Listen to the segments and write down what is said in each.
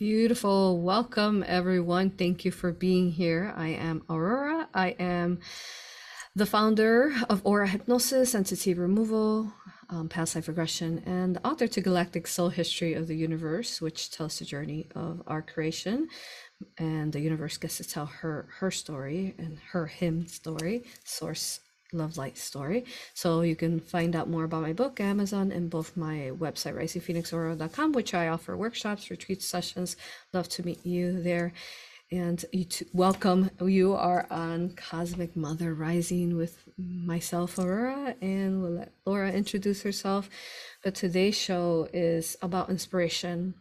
Beautiful. Welcome, everyone. Thank you for being here. I am Aurora. I am the founder of Aura Hypnosis, Entity Removal, um, Past Life Regression, and the author to Galactic Soul History of the Universe, which tells the journey of our creation. And the universe gets to tell her her story and her him story, source love light story. So you can find out more about my book, Amazon, and both my website, risingphoenixaurora.com, which I offer workshops, retreat sessions. Love to meet you there. And you to welcome. You are on Cosmic Mother Rising with myself, Aurora, and we'll let Laura introduce herself. But today's show is about inspiration.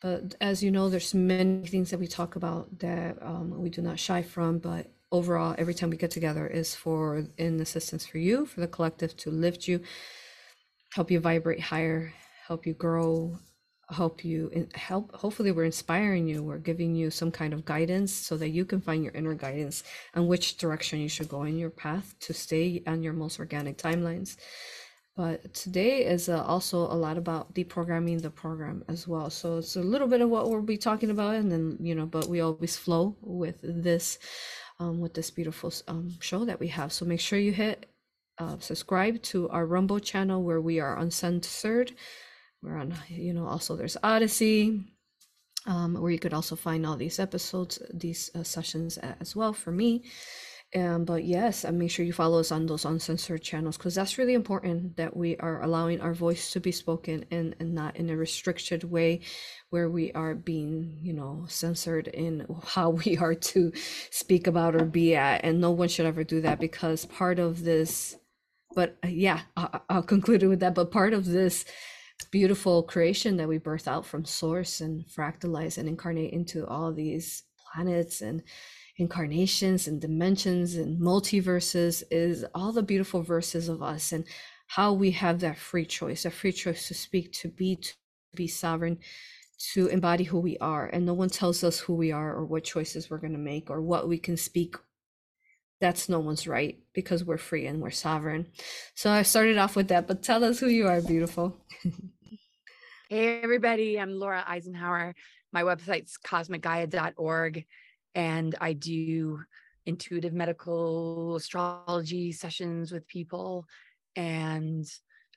But as you know, there's many things that we talk about that um, we do not shy from, but overall every time we get together is for in assistance for you for the collective to lift you help you vibrate higher help you grow help you help hopefully we're inspiring you we're giving you some kind of guidance so that you can find your inner guidance and which direction you should go in your path to stay on your most organic timelines. But today is uh, also a lot about deprogramming the program as well. So it's a little bit of what we'll be talking about and then you know but we always flow with this um, with this beautiful um, show that we have. So make sure you hit uh, subscribe to our Rumble channel where we are uncensored. We're on, you know, also there's Odysee, um, where you could also find all these episodes, these uh, sessions as well for me. Um, but yes, and make sure you follow us on those uncensored channels because that's really important that we are allowing our voice to be spoken and, and not in a restricted way where we are being, you know, censored in how we are to speak about or be at. And no one should ever do that because part of this, but uh, yeah, I'll, I'll conclude with that. But part of this beautiful creation that we birth out from source and fractalize and incarnate into all these planets and incarnations and dimensions and multiverses is all the beautiful verses of us and how we have that free choice, a free choice to speak, to be, to be sovereign, to embody who we are. And no one tells us who we are or what choices we're going to make or what we can speak. That's no one's right because we're free and we're sovereign. So I started off with that, but tell us who you are, beautiful. hey, everybody. I'm Laura Eisenhower. My website's cosmicgaia.org and I do intuitive medical astrology sessions with people. And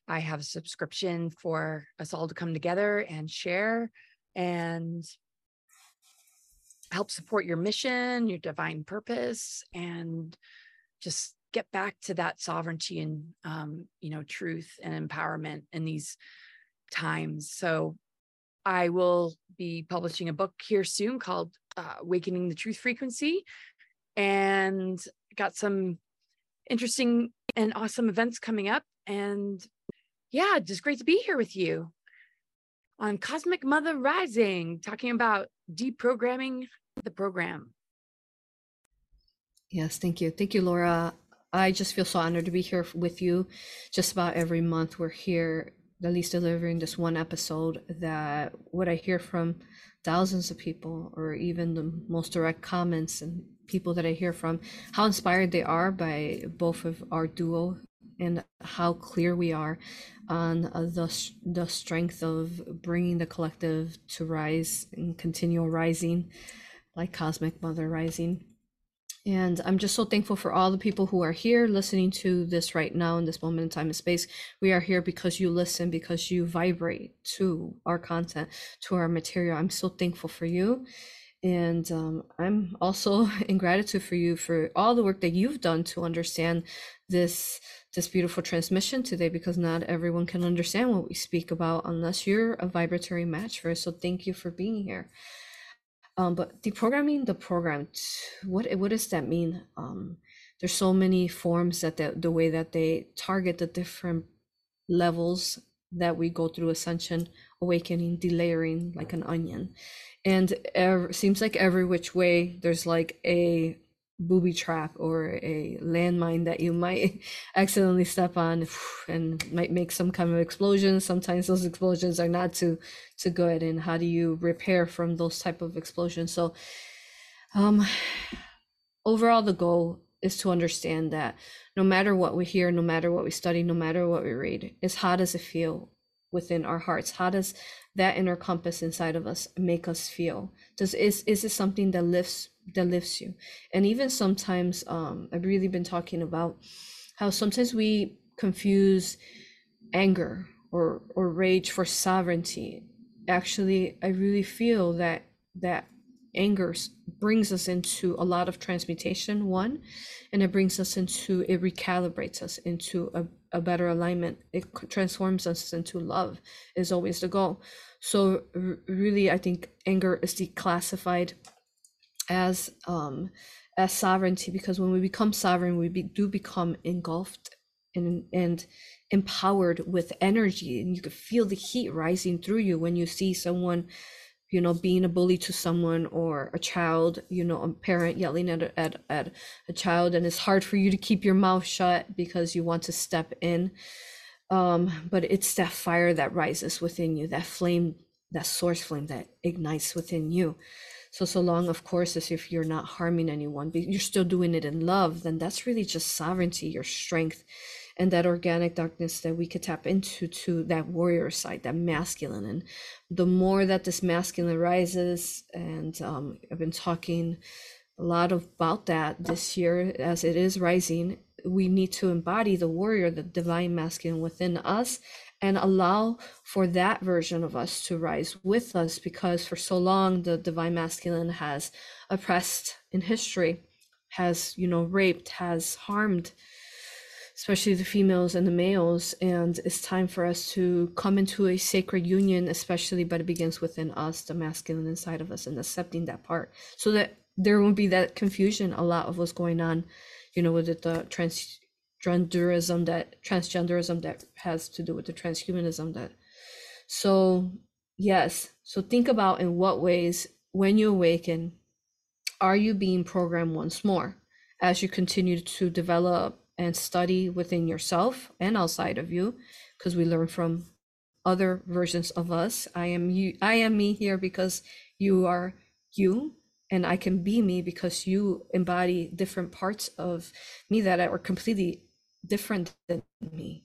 I have a subscription for us all to come together and share and help support your mission, your divine purpose, and just get back to that sovereignty and um, you know truth and empowerment in these times. So I will be publishing a book here soon called uh, Awakening the Truth Frequency and got some interesting and awesome events coming up. And yeah, just great to be here with you on Cosmic Mother Rising, talking about deprogramming the program. Yes, thank you. Thank you, Laura. I just feel so honored to be here with you. Just about every month, we're here at least delivering this one episode that what I hear from thousands of people or even the most direct comments and people that I hear from how inspired they are by both of our duo and how clear we are on uh, the the strength of bringing the collective to rise and continual rising like cosmic mother rising and I'm just so thankful for all the people who are here listening to this right now in this moment in time and space. We are here because you listen, because you vibrate to our content, to our material. I'm so thankful for you. And um, I'm also in gratitude for you for all the work that you've done to understand this this beautiful transmission today because not everyone can understand what we speak about unless you're a vibratory match for us. So thank you for being here. Um, but deprogramming the program, what what does that mean? Um, there's so many forms that the, the way that they target the different levels that we go through ascension, awakening, delayering like an onion, and ev- seems like every which way there's like a booby trap or a landmine that you might accidentally step on and might make some kind of explosion. Sometimes those explosions are not too too good and how do you repair from those type of explosions? So um overall the goal is to understand that no matter what we hear no matter what we study no matter what we read is how does it feel within our hearts. How does that inner compass inside of us make us feel? Does is is it something that lifts that lifts you? And even sometimes um i've really been talking about how sometimes we confuse anger or or rage for sovereignty. Actually i really feel that that anger brings us into a lot of transmutation one and it brings us into it recalibrates us into a, a better alignment. It transforms us into love is always the goal. So really i think anger is declassified as um as sovereignty because when we become sovereign we be, do become engulfed and and empowered with energy and you can feel the heat rising through you when you see someone you know being a bully to someone or a child you know a parent yelling at a, at, at a child and it's hard for you to keep your mouth shut because you want to step in. Um but it's that fire that rises within you that flame that source flame that ignites within you. So so long of course as if you're not harming anyone but you're still doing it in love then that's really just sovereignty your strength and that organic darkness that we could tap into to that warrior side that masculine. And the more that this masculine rises and um, i've been talking a lot about that this year as it is rising we need to embody the warrior the divine masculine within us and allow for that version of us to rise with us because for so long the divine masculine has oppressed in history has you know raped has harmed especially the females and the males. And it's time for us to come into a sacred union, especially, but it begins within us, the masculine inside of us, and accepting that part so that there won't be that confusion a lot of what's going on, you know, with the transgenderism that transgenderism that has to do with the transhumanism that so yes so think about in what ways when you awaken are you being programmed once more as you continue to develop and study within yourself and outside of you because we learn from other versions of us. I am you i am me here because you are you and i can be me because you embody different parts of me that are completely different than me.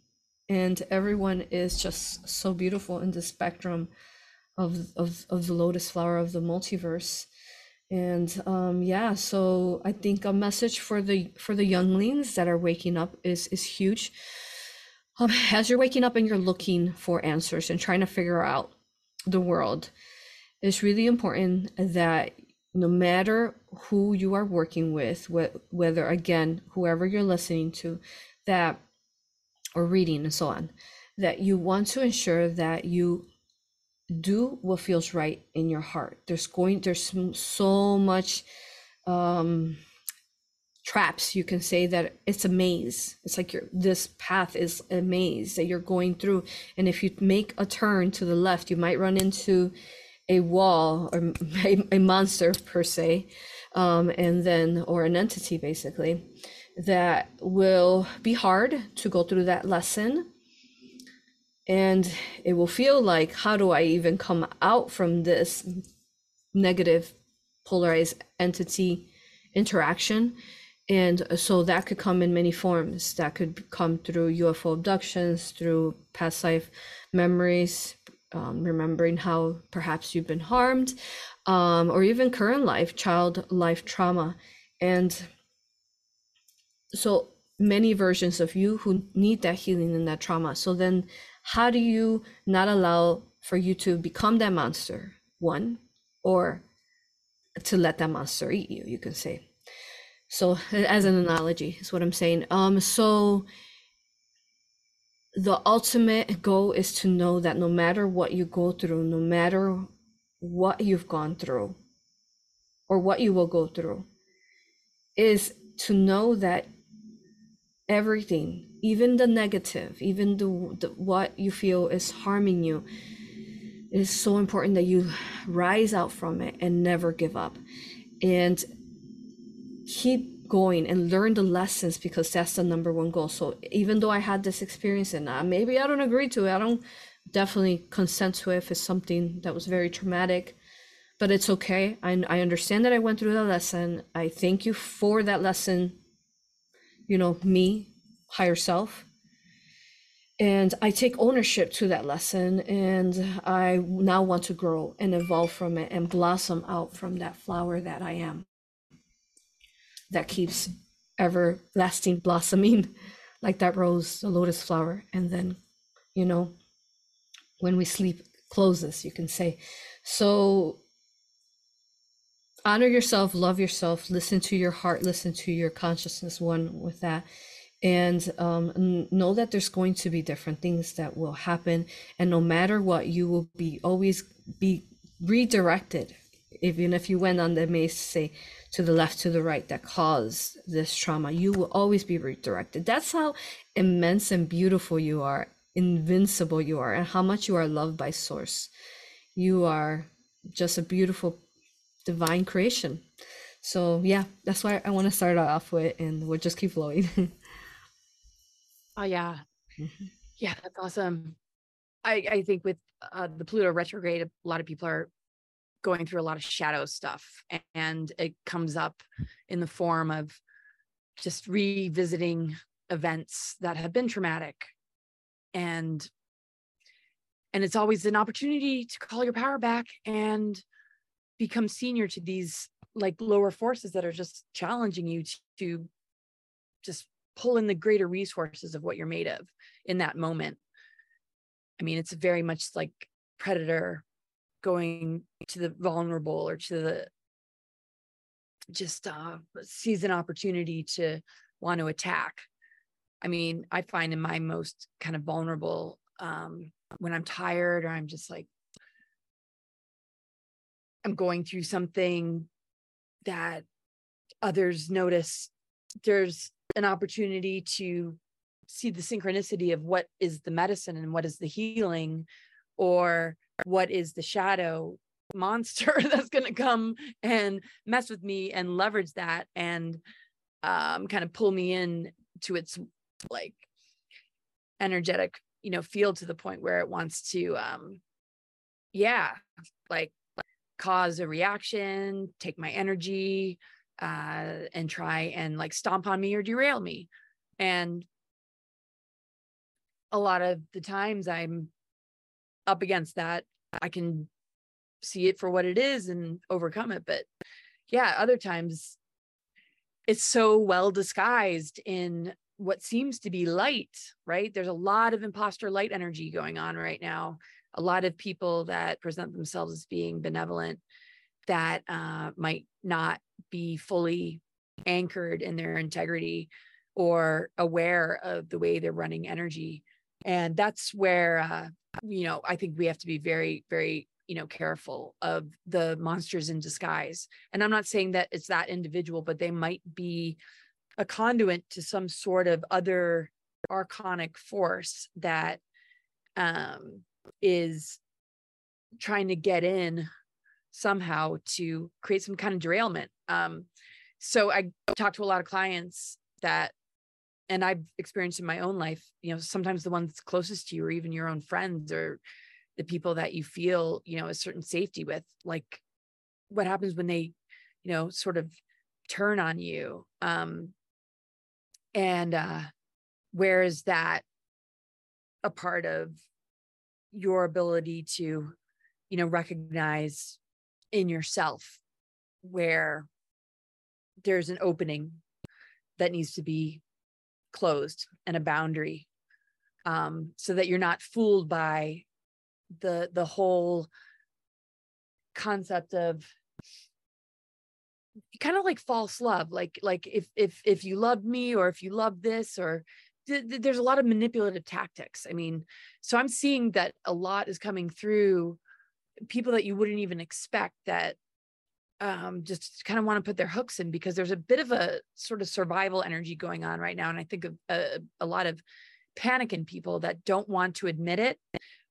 And everyone is just so beautiful in the spectrum of of, of the lotus flower of the multiverse and um, yeah so i think a message for the for the younglings that are waking up is is huge. Um, as you're waking up and you're looking for answers and trying to figure out the world it's really important that no matter who you are working with wh- whether again whoever you're listening to that or reading and so on that you want to ensure that you do what feels right in your heart. There's going there's so much um traps you can say that it's a maze. It's like your this path is a maze that you're going through. And if you make a turn to the left you might run into a wall or a, a monster per se um, and then or an entity basically that will be hard to go through that lesson and it will feel like how do i even come out from this negative polarized entity interaction? And so that could come in many forms. That could come through ufo abductions through past life memories um, remembering how perhaps you've been harmed um, or even current life child life trauma. And so many versions of you who need that healing and that trauma. So then how do you not allow for you to become that monster one or to let that monster eat you you can say. So as an analogy is what i'm saying. Um so the ultimate goal is to know that no matter what you go through no matter what you've gone through or what you will go through is to know that everything even the negative even the, the what you feel is harming you it is so important that you rise out from it and never give up. And keep going and learn the lessons because that's the number one goal. So even though i had this experience and uh, maybe i don't agree to it i don't definitely consent to it if it's something that was very traumatic but it's okay. I, I understand that i went through that lesson. I thank you for that lesson. You know, me, higher self. and I take ownership to that lesson and I now want to grow and evolve from it and blossom out from that flower that I am that keeps everlasting blossoming like that rose, the lotus flower. And then, you know, when we sleep, closes, you can say. So honor yourself, love yourself, listen to your heart, listen to your consciousness, one with that and um, know that there's going to be different things that will happen and no matter what you will be always be redirected. Even if you went on the may say to the left to the right that caused this trauma you will always be redirected. That's how immense and beautiful you are invincible you are and how much you are loved by source. You are just a beautiful divine creation. So yeah that's why i want to start off with and we'll just keep flowing Oh yeah. Mhm. Yeah, that's awesome. I I think with uh, the Pluto retrograde, a lot of people are going through a lot of shadow stuff, and it comes up in the form of just revisiting events that have been traumatic, and and it's always an opportunity to call your power back and become senior to these like lower forces that are just challenging you to, to just pull in the greater resources of what you're made of in that moment. I mean, it's very much like predator going to the vulnerable or to the just uh, sees an opportunity to want to attack. I mean, I find in my most kind of vulnerable um, when I'm tired or I'm just like I'm going through something that others notice. There's an opportunity to see the synchronicity of what is the medicine and what is the healing or what is the shadow monster that's going to come and mess with me and leverage that and um, kind of pull me in to its like energetic you know field to the point where it wants to um yeah like cause a reaction take my energy uh, and try and like stomp on me or derail me. And a lot of the times I'm up against that. I can see it for what it is and overcome it. But yeah, other times it's so well disguised in what seems to be light, right? There's a lot of imposter light energy going on right now. A lot of people that present themselves as being benevolent that uh, might not be fully anchored in their integrity or aware of the way they're running energy. And that's where uh, you know i think we have to be very very you know careful of the monsters in disguise. And i'm not saying that it's that individual but they might be a conduit to some sort of other archonic force that um, is trying to get in somehow to create some kind of derailment. Um, so I talk to a lot of clients that, and I've experienced in my own life, you know, sometimes the ones closest to you or even your own friends or the people that you feel, you know, a certain safety with, like what happens when they, you know, sort of turn on you. Um, and uh, where is that a part of your ability to, you know, recognize in yourself where there's an opening that needs to be closed and a boundary um, so that you're not fooled by the the whole concept of kind of like false love like like if if if you love me or if you love this or th- th- there's a lot of manipulative tactics. I mean so i'm seeing that a lot is coming through people that you wouldn't even expect that um, just kind of want to put their hooks in because there's a bit of a sort of survival energy going on right now. And I think of a, a lot of panic in people that don't want to admit it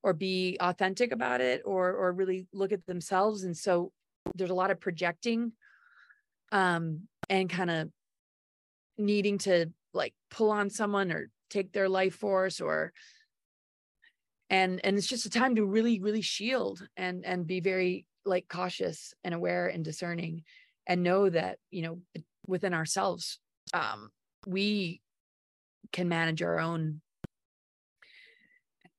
or be authentic about it or or really look at themselves. And so there's a lot of projecting um, and kind of needing to like pull on someone or take their life force or and and it's just a time to really really shield and and be very like cautious and aware and discerning and know that you know within ourselves um we can manage our own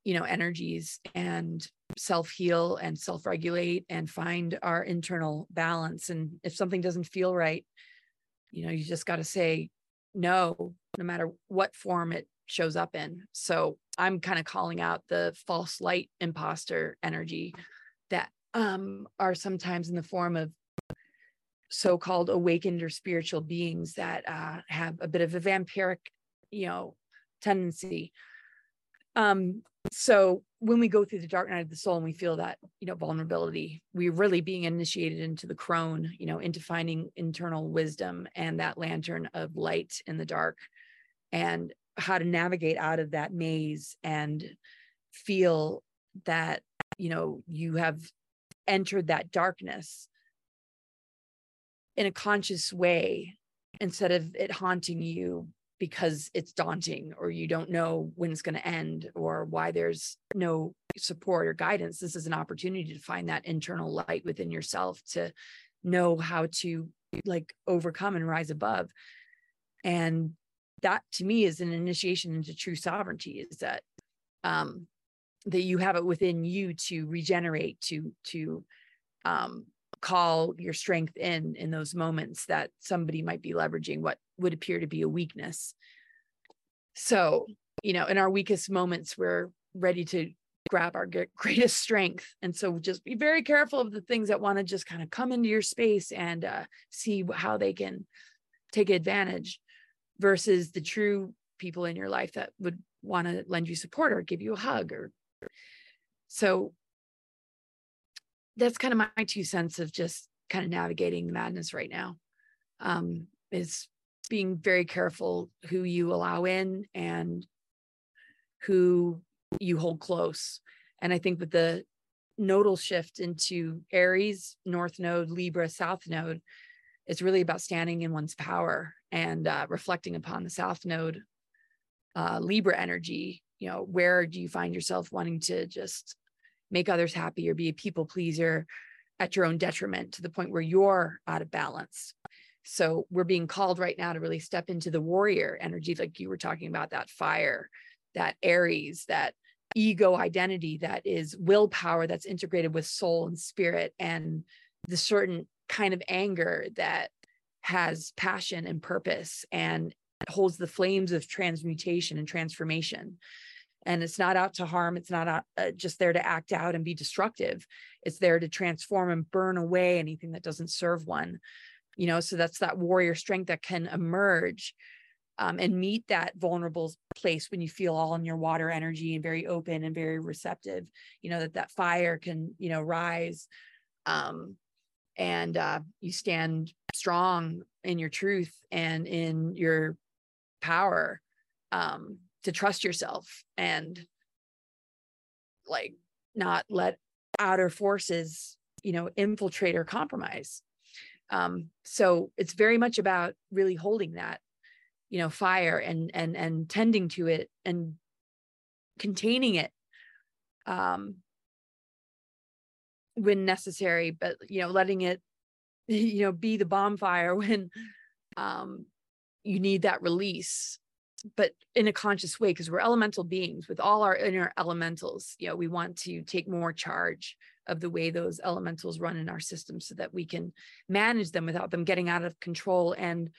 you know energies and self heal and self regulate and find our internal balance. And if something doesn't feel right you know you just got to say no no matter what form it shows up in. So i'm kind of calling out the false light imposter energy that um are sometimes in the form of so-called awakened or spiritual beings that uh, have a bit of a vampiric you know tendency. Um so when we go through the dark night of the soul and we feel that you know vulnerability we're really being initiated into the crone you know into finding internal wisdom and that lantern of light in the dark. And how to navigate out of that maze and feel that you know you have entered that darkness in a conscious way instead of it haunting you because it's daunting or you don't know when it's going to end or why there's no support or guidance. This is an opportunity to find that internal light within yourself to know how to like overcome and rise above. And that to me is an initiation into true sovereignty is that um that you have it within you to regenerate to to um call your strength in in those moments that somebody might be leveraging what would appear to be a weakness. So you know in our weakest moments we're ready to grab our greatest strength. And so just be very careful of the things that want to just kind of come into your space and uh, see how they can take advantage versus the true people in your life that would want to lend you support or give you a hug or so that's kind of my two cents of just kind of navigating the madness right now um, is being very careful who you allow in and who you hold close. And i think with the nodal shift into aries north node libra south node it's really about standing in one's power and uh, reflecting upon the south node uh, libra energy you know where do you find yourself wanting to just make others happy or be a people pleaser at your own detriment to the point where you're out of balance. So we're being called right now to really step into the warrior energy, like you were talking about that fire, that Aries, that ego identity that is willpower that's integrated with soul and spirit, and the certain kind of anger that has passion and purpose and holds the flames of transmutation and transformation. And it's not out to harm. It's not out, uh, just there to act out and be destructive. It's there to transform and burn away anything that doesn't serve one you know? So that's that warrior strength that can emerge um, and meet that vulnerable place when you feel all in your water energy and very open and very receptive you know that that fire can you know rise um, and uh, you stand strong in your truth and in your power um, to trust yourself and like not let outer forces you know infiltrate or compromise. Um so it's very much about really holding that you know fire and and and tending to it and containing it um when necessary but you know letting it you know be the bonfire when um you need that release but in a conscious way because we're elemental beings with all our inner elementals you know we want to take more charge of the way those elementals run in our system so that we can manage them without them getting out of control and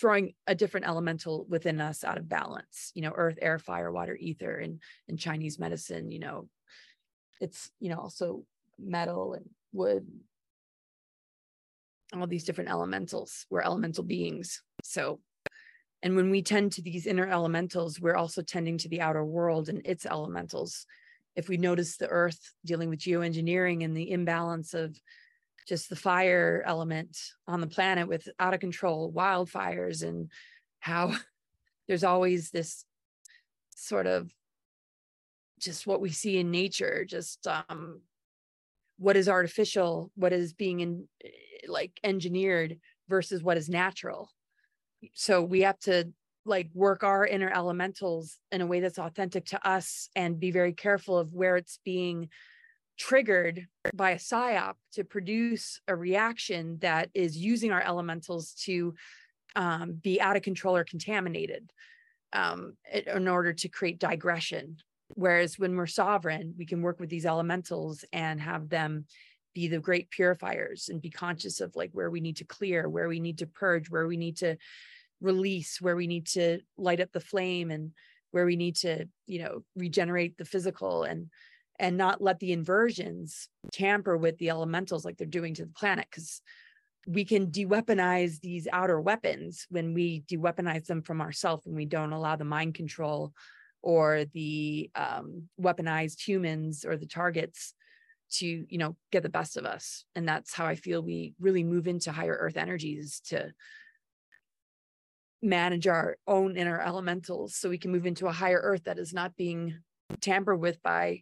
throwing a different elemental within us out of balance you know earth air fire water ether and in chinese medicine you know. It's you know also metal and wood all these different elementals we're elemental beings so and when we tend to these inner elementals, we're also tending to the outer world and its elementals. If we notice the earth dealing with geoengineering and the imbalance of just the fire element on the planet with out of control wildfires and how there's always this sort of just what we see in nature, just um, what is artificial, what is being in, like engineered versus what is natural. So we have to like work our inner elementals in a way that's authentic to us and be very careful of where it's being triggered by a psyop to produce a reaction that is using our elementals to um, be out of control or contaminated um, in order to create digression Whereas when we're sovereign, we can work with these elementals and have them be the great purifiers and be conscious of like where we need to clear, where we need to purge, where we need to release, where we need to light up the flame and where we need to, you know, regenerate the physical and and not let the inversions tamper with the elementals like they're doing to the planet. Because we can de-weaponize these outer weapons when we de-weaponize them from ourselves and we don't allow the mind control or the um, weaponized humans or the targets to you know get the best of us and that's how i feel we really move into higher earth energies to manage our own inner elementals so we can move into a higher earth that is not being tampered with by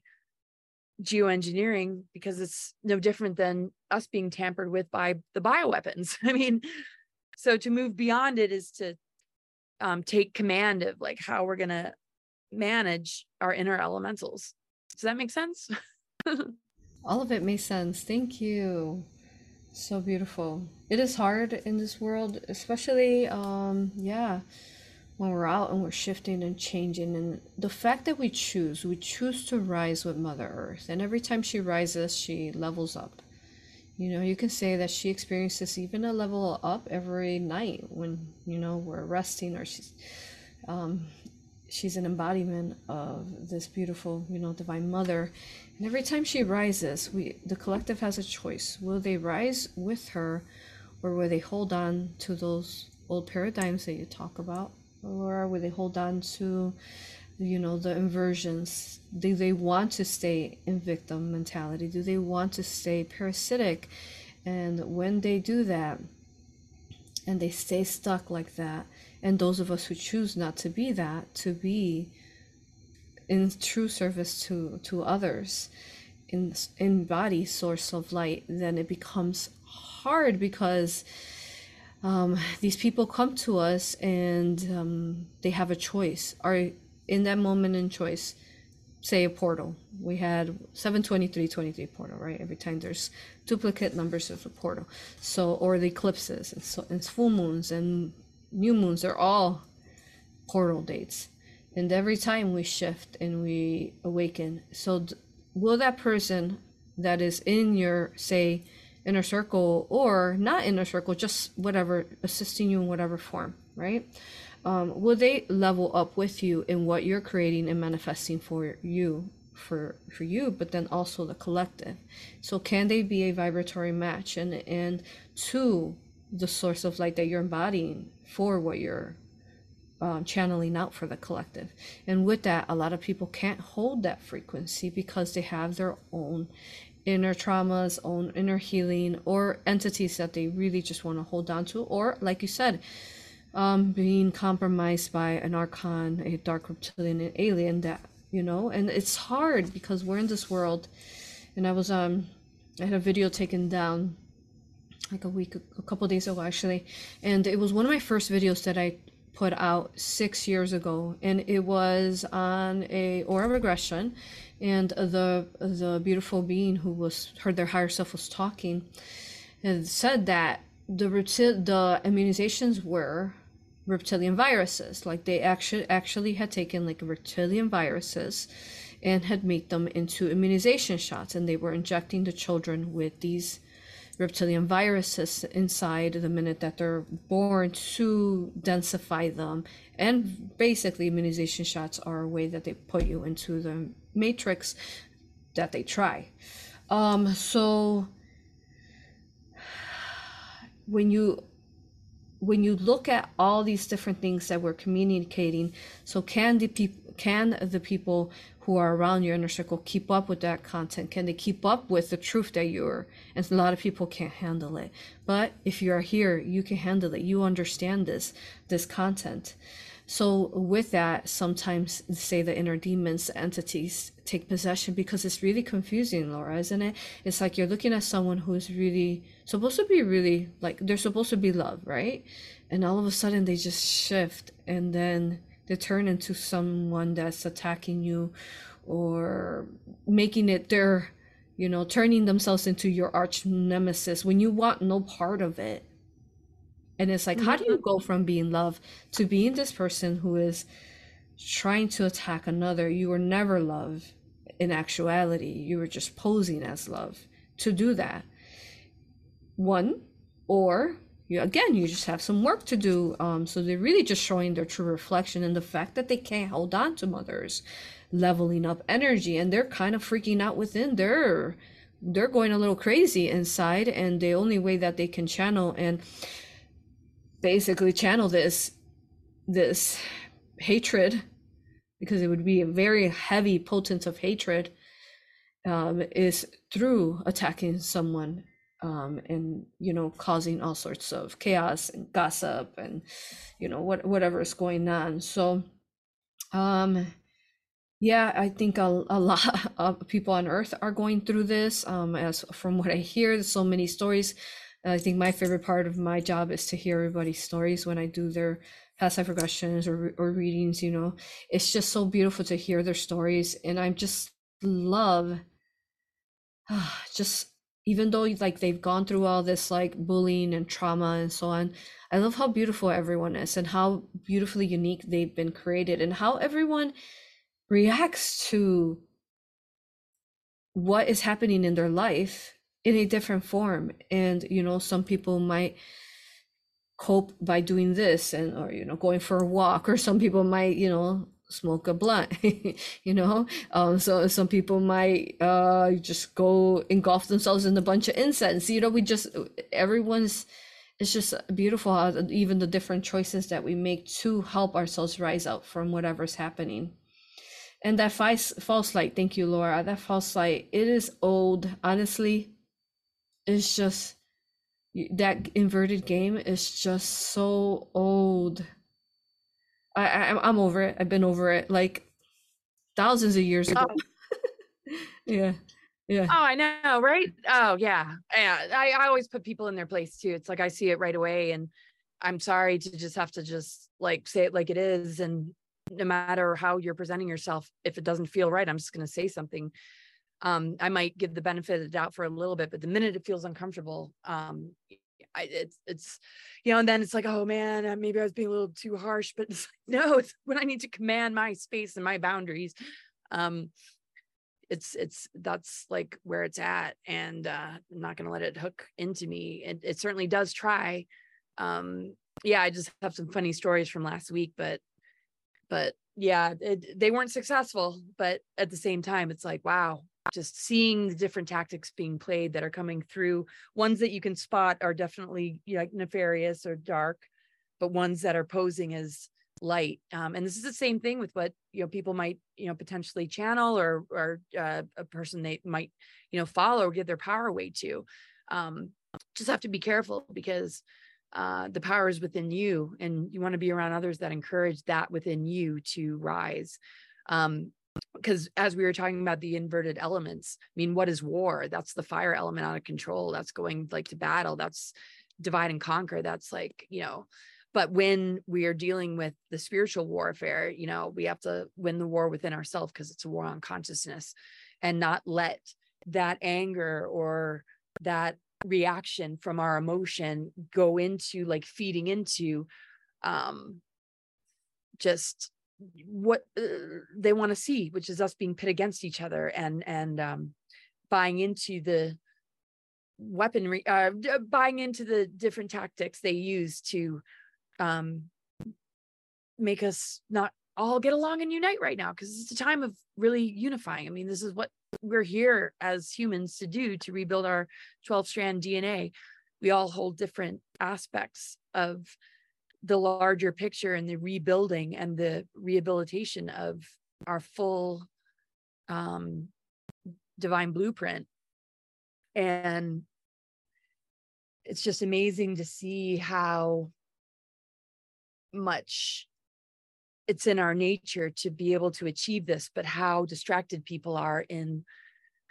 geoengineering because it's no different than us being tampered with by the bioweapons. I mean, so to move beyond it is to um, take command of like how we're going to manage our inner elementals. Does that make sense? All of it makes sense. Thank you. So beautiful. It is hard in this world, especially, um, yeah when we're out and we're shifting and changing and the fact that we choose we choose to rise with mother earth and every time she rises she levels up you know you can say that she experiences even a level up every night when you know we're resting or she's um, she's an embodiment of this beautiful you know divine mother. And every time she rises we the collective has a choice. Will they rise with her or will they hold on to those old paradigms that you talk about? Or will they hold on to you know the inversions? Do they want to stay in victim mentality? Do they want to stay parasitic? And when they do that and they stay stuck like that and those of us who choose not to be that to be in true service to to others in in body source of light then it becomes hard because um, these people come to us and um, they have a choice. Are in that moment in choice, say a portal. We had 72323 portal, right? Every time there's duplicate numbers of a portal. So, or the eclipses and, so, and full moons and new moons, they're all portal dates. And every time we shift and we awaken. So, will that person that is in your, say, inner circle or not inner circle, just whatever, assisting you in whatever form, right? Um, will they level up with you in what you're creating and manifesting for you for for you but then also the collective so can they be a vibratory match and and to the source of light that you're embodying for what you're um, channeling out for the collective and with that a lot of people can't hold that frequency because they have their own inner traumas, own inner healing, or entities that they really just want to hold on to, or like you said, um, being compromised by an archon, a dark reptilian, an alien that you know, and it's hard because we're in this world. And I was um, I had a video taken down like a week, a couple days ago actually, and it was one of my first videos that I put out six years ago, and it was on a aura regression, and the the beautiful being who was heard their higher self was talking, and said that the reptil- the immunizations were reptilian viruses, like they actually actually had taken like reptilian viruses and had made them into immunization shots. And they were injecting the children with these reptilian viruses inside the minute that they're born to densify them. And basically, immunization shots are a way that they put you into the matrix that they try. Um, so when you when you look at all these different things that we're communicating, so can the people can the people who are around your inner circle keep up with that content? Can they keep up with the truth that you're? And a lot of people can't handle it. But if you are here, you can handle it. You understand this, this content. So with that, sometimes say the inner demons, entities take possession because it's really confusing, Laura, isn't it? It's like you're looking at someone who's really supposed to be really like they're supposed to be love, right? And all of a sudden they just shift and then they turn into someone that's attacking you or making it their you know turning themselves into your arch nemesis when you want no part of it and it's like mm-hmm. how do you mm-hmm. go from being love to being this person who is trying to attack another, you were never love in actuality. You were just posing as love to do that. One, or you, again, you just have some work to do. Um, so they're really just showing their true reflection and the fact that they can't hold on to mothers, leveling up energy, and they're kind of freaking out within their they're going a little crazy inside and the only way that they can channel and basically channel this this hatred because it would be a very heavy potent of hatred um, is through attacking someone um, and you know causing all sorts of chaos and gossip and you know what whatever is going on. So um yeah i think a, a lot of people on earth are going through this um as from what i hear there's so many stories. I think my favorite part of my job is to hear everybody's stories when i do their past life regressions or, or readings you know. It's just so beautiful to hear their stories and i just love just even though like they've gone through all this like bullying and trauma and so on i love how beautiful everyone is and how beautifully unique they've been created and how everyone reacts to what is happening in their life in a different form. And you know some people might cope by doing this and or you know going for a walk or some people might you know smoke a blunt you know? Um so some people might uh just go engulf themselves in a bunch of incense. You know we just everyone's it's just beautiful how even the different choices that we make to help ourselves rise out from whatever's happening. And that false false light thank you laura that false light it is old. Honestly it's just that inverted game is just so old i, I i'm over it. I've been over it like thousands of years ago. Oh. yeah yeah. Oh i know right? Oh yeah. Yeah I, I always put people in their place too. It's like i see it right away and i'm sorry to just have to just like say it like it is and no matter how you're presenting yourself if it doesn't feel right i'm just going to say something. Um, i might give the benefit of the doubt for a little bit but the minute it feels uncomfortable um, I, it's it's you know and then it's like oh man uh, maybe i was being a little too harsh but it's like, no it's when i need to command my space and my boundaries. Um it's it's that's like where it's at and uh i'm not going to let it hook into me. It, it certainly does try. Um yeah i just have some funny stories from last week but but yeah it, they weren't successful but at the same time it's like wow just seeing the different tactics being played that are coming through. Ones that you can spot are definitely know, nefarious or dark but ones that are posing as light um, and this is the same thing with what you know people might you know potentially channel or or uh, a person they might you know follow or give their power away to um, just have to be careful because uh, the power is within you and you want to be around others that encourage that within you to rise um, because as we were talking about the inverted elements i mean what is war? That's the fire element out of control. That's going like to battle. That's divide and conquer. That's like you know but when we are dealing with the spiritual warfare you know we have to win the war within ourselves because it's a war on consciousness and not let that anger or that reaction from our emotion go into like feeding into um just what uh, they want to see which is us being pit against each other and and um buying into the weaponry uh buying into the different tactics they use to um make us not all get along and unite right now because it's a time of really unifying i mean this is what we're here as humans to do to rebuild our 12 strand DNA. We all hold different aspects of the larger picture and the rebuilding and the rehabilitation of our full um, divine blueprint. And it's just amazing to see how much it's in our nature to be able to achieve this, but how distracted people are in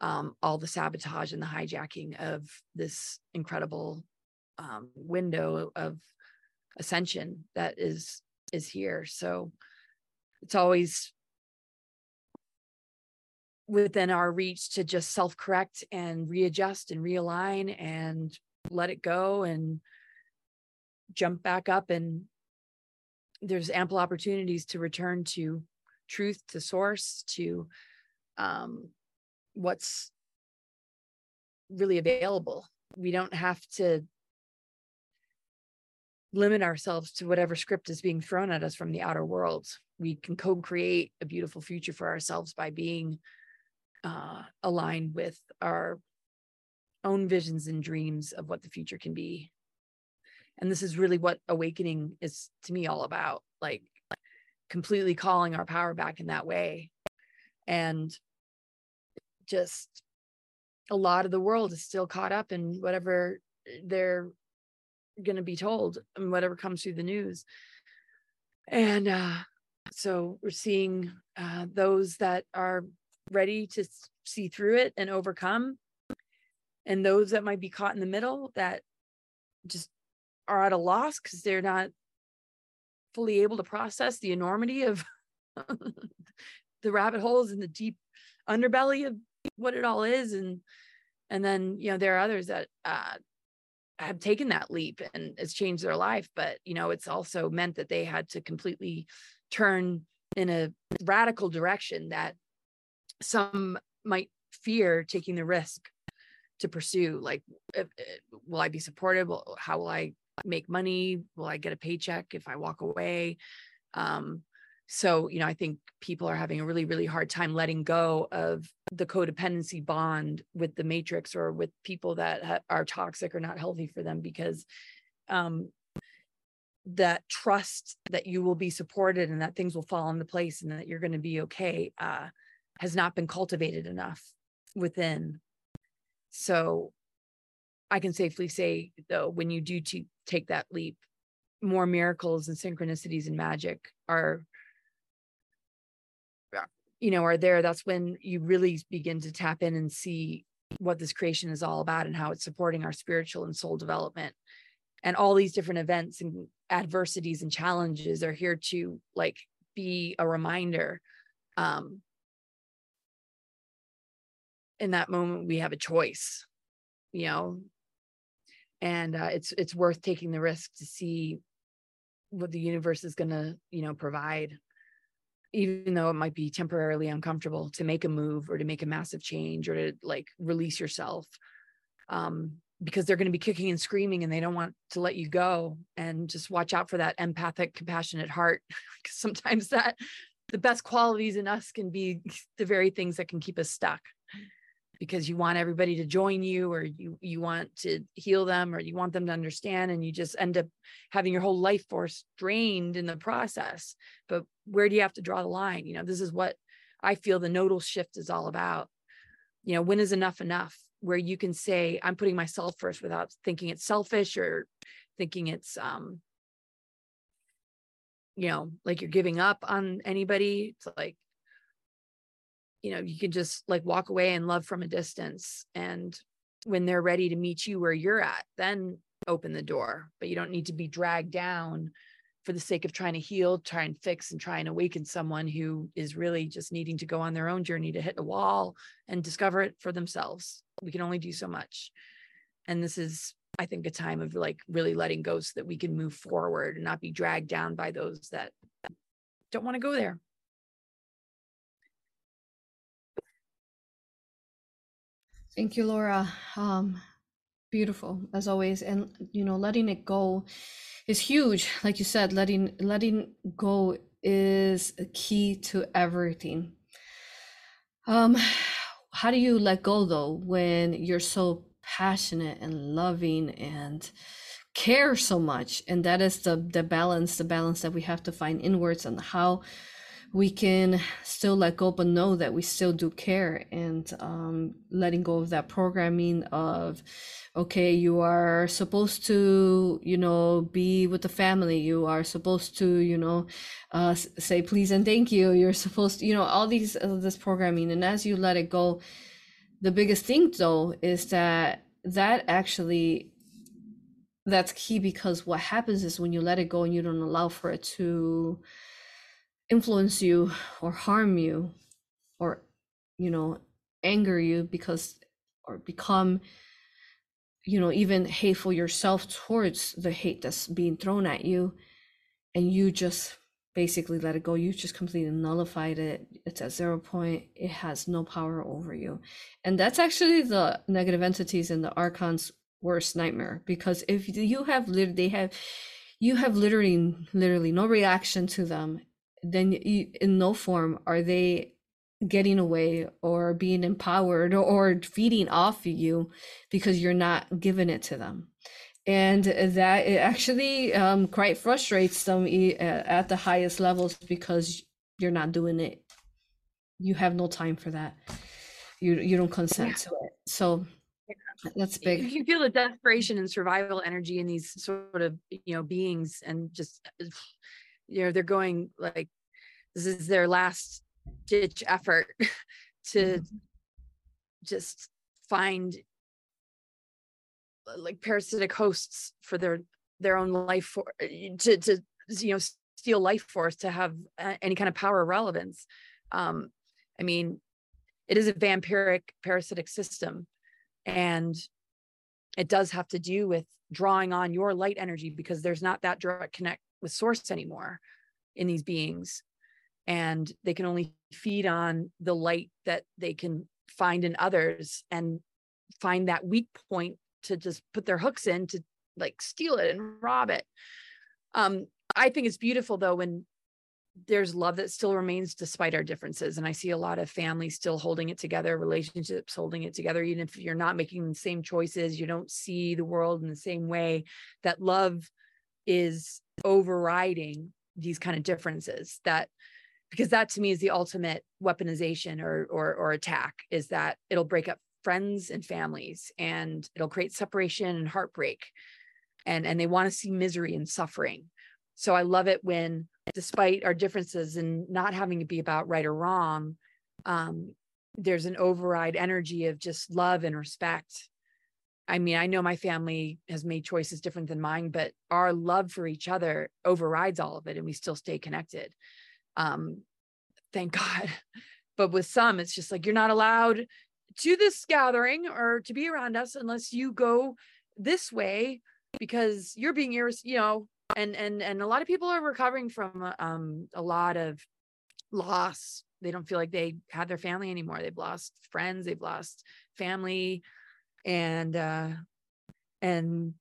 um, all the sabotage and the hijacking of this incredible um, window of ascension that is is here. So it's always within our reach to just self correct and readjust and realign and let it go and jump back up and there's ample opportunities to return to truth to source to um, what's really available. We don't have to limit ourselves to whatever script is being thrown at us from the outer world. We can co create a beautiful future for ourselves by being uh, aligned with our own visions and dreams of what the future can be. And this is really what awakening is to me all about like completely calling our power back in that way. And just a lot of the world is still caught up in whatever they're going to be told and whatever comes through the news. And uh, so we're seeing uh, those that are ready to see through it and overcome, and those that might be caught in the middle that just are at a loss because they're not fully able to process the enormity of the rabbit holes in the deep underbelly of what it all is and and then you know there are others that uh, have taken that leap and it's changed their life but you know it's also meant that they had to completely turn in a radical direction that some might fear taking the risk to pursue like if, will i be supported how will i make money? Will i get a paycheck if i walk away? Um, so you know i think people are having a really really hard time letting go of the codependency bond with the matrix or with people that ha- are toxic or not healthy for them because um, that trust that you will be supported and that things will fall into place and that you're going to be okay uh, has not been cultivated enough within. So i can safely say though when you do t- take that leap more miracles and synchronicities and magic are you know are there that's when you really begin to tap in and see what this creation is all about and how it's supporting our spiritual and soul development. And all these different events and adversities and challenges are here to like be a reminder um in that moment we have a choice you know? And uh, it's it's worth taking the risk to see what the universe is going to you know provide even though it might be temporarily uncomfortable to make a move or to make a massive change or to like release yourself um, because they're going to be kicking and screaming and they don't want to let you go and just watch out for that empathic compassionate heart because sometimes that the best qualities in us can be the very things that can keep us stuck because you want everybody to join you or you you want to heal them or you want them to understand and you just end up having your whole life force drained in the process. But where do you have to draw the line? You know this is what i feel the nodal shift is all about. You know when is enough enough where you can say i'm putting myself first without thinking it's selfish or thinking it's um you know like you're giving up on anybody? It's like you know you can just like walk away and love from a distance and when they're ready to meet you where you're at then open the door. But you don't need to be dragged down for the sake of trying to heal try and fix and try and awaken someone who is really just needing to go on their own journey to hit a wall and discover it for themselves. We can only do so much. And this is i think a time of like really letting go so that we can move forward and not be dragged down by those that don't want to go there Thank you, Laura. Um, beautiful as always, and you know, letting it go is huge. Like you said, letting letting go is a key to everything. Um, how do you let go though when you're so passionate and loving and care so much? And that is the the balance, the balance that we have to find inwards and how we can still let go but know that we still do care and um, letting go of that programming of okay you are supposed to you know be with the family. You are supposed to you know uh, say please and thank you. You're supposed to you know all these uh, this programming. And as you let it go the biggest thing though is that that actually that's key because what happens is when you let it go and you don't allow for it to influence you or harm you or you know anger you because or become you know even hateful yourself towards the hate that's being thrown at you and you just basically let it go. You just completely nullified it. It's at zero point. It has no power over you. And that's actually the negative entities in the archon's worst nightmare because if you have they have you have literally literally no reaction to them then you, in no form are they getting away or being empowered or feeding off of you because you're not giving it to them. And that it actually um, quite frustrates them at the highest levels because you're not doing it. You have no time for that. You you don't consent yeah. to it. So that's big. you feel the desperation and survival energy in these sort of you know beings and just you know they're going like this is their last ditch effort to mm-hmm. just find like parasitic hosts for their their own life for to to you know steal life force to have any kind of power relevance um i mean it is a vampiric parasitic system and it does have to do with drawing on your light energy because there's not that direct connect with source anymore in these beings. And they can only feed on the light that they can find in others and find that weak point to just put their hooks in to like steal it and rob it. Um i think it's beautiful though when there's love that still remains despite our differences. And i see a lot of families still holding it together relationships holding it together even if you're not making the same choices you don't see the world in the same way that love is overriding these kind of differences that because that to me is the ultimate weaponization or or, or attack is that it'll break up friends and families and it'll create separation and heartbreak. And and they want to see misery and suffering. So i love it when despite our differences and not having to be about right or wrong um, there's an override energy of just love and respect i mean i know my family has made choices different than mine but our love for each other overrides all of it and we still stay connected. Um, thank god. But with some it's just like you're not allowed to this gathering or to be around us unless you go this way because you're being iris you know and and and a lot of people are recovering from um a lot of loss. They don't feel like they had their family anymore. They've lost friends. They've lost family and uh and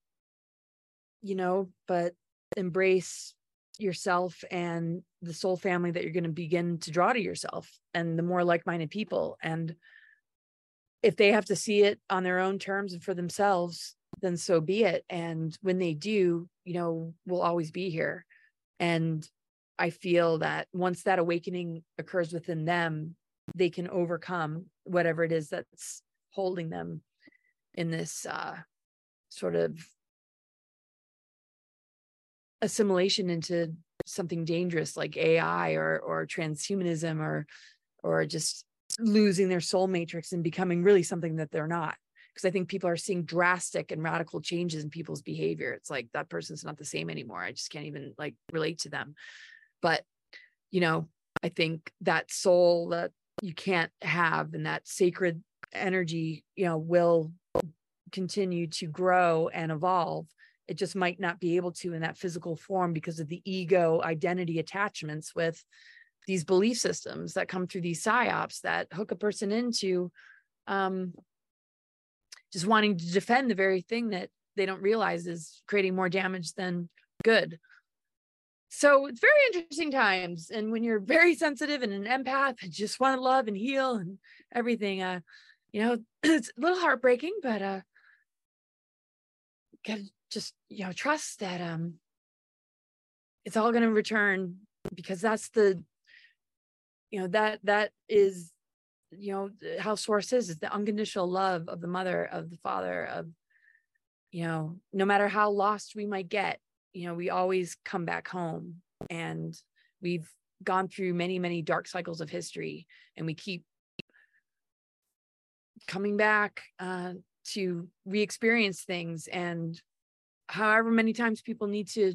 you know but embrace yourself and the soul family that you're going to begin to draw to yourself and the more like-minded people. And if they have to see it on their own terms and for themselves then so be it. And when they do you know we'll always be here. And i feel that once that awakening occurs within them they can overcome whatever it is that's holding them in this uh sort of assimilation into something dangerous like AI or or transhumanism or or just losing their soul matrix and becoming really something that they're not because I think people are seeing drastic and radical changes in people's behavior. It's like that person's not the same anymore. I just can't even like relate to them. But you know, I think that soul that you can't have and that sacred energy, you know, will continue to grow and evolve it just might not be able to in that physical form because of the ego identity attachments with these belief systems that come through these psyops that hook a person into um, just wanting to defend the very thing that they don't realize is creating more damage than good. So it's very interesting times. And when you're very sensitive and an empath and just want to love and heal and everything, uh, you know, it's a little heartbreaking, but uh, gotta just you know trust that um it's all going to return because that's the you know that that is you know how source is is the unconditional love of the mother of the father of you know no matter how lost we might get you know we always come back home and we've gone through many many dark cycles of history and we keep coming back uh, to re-experience things and however many times people need to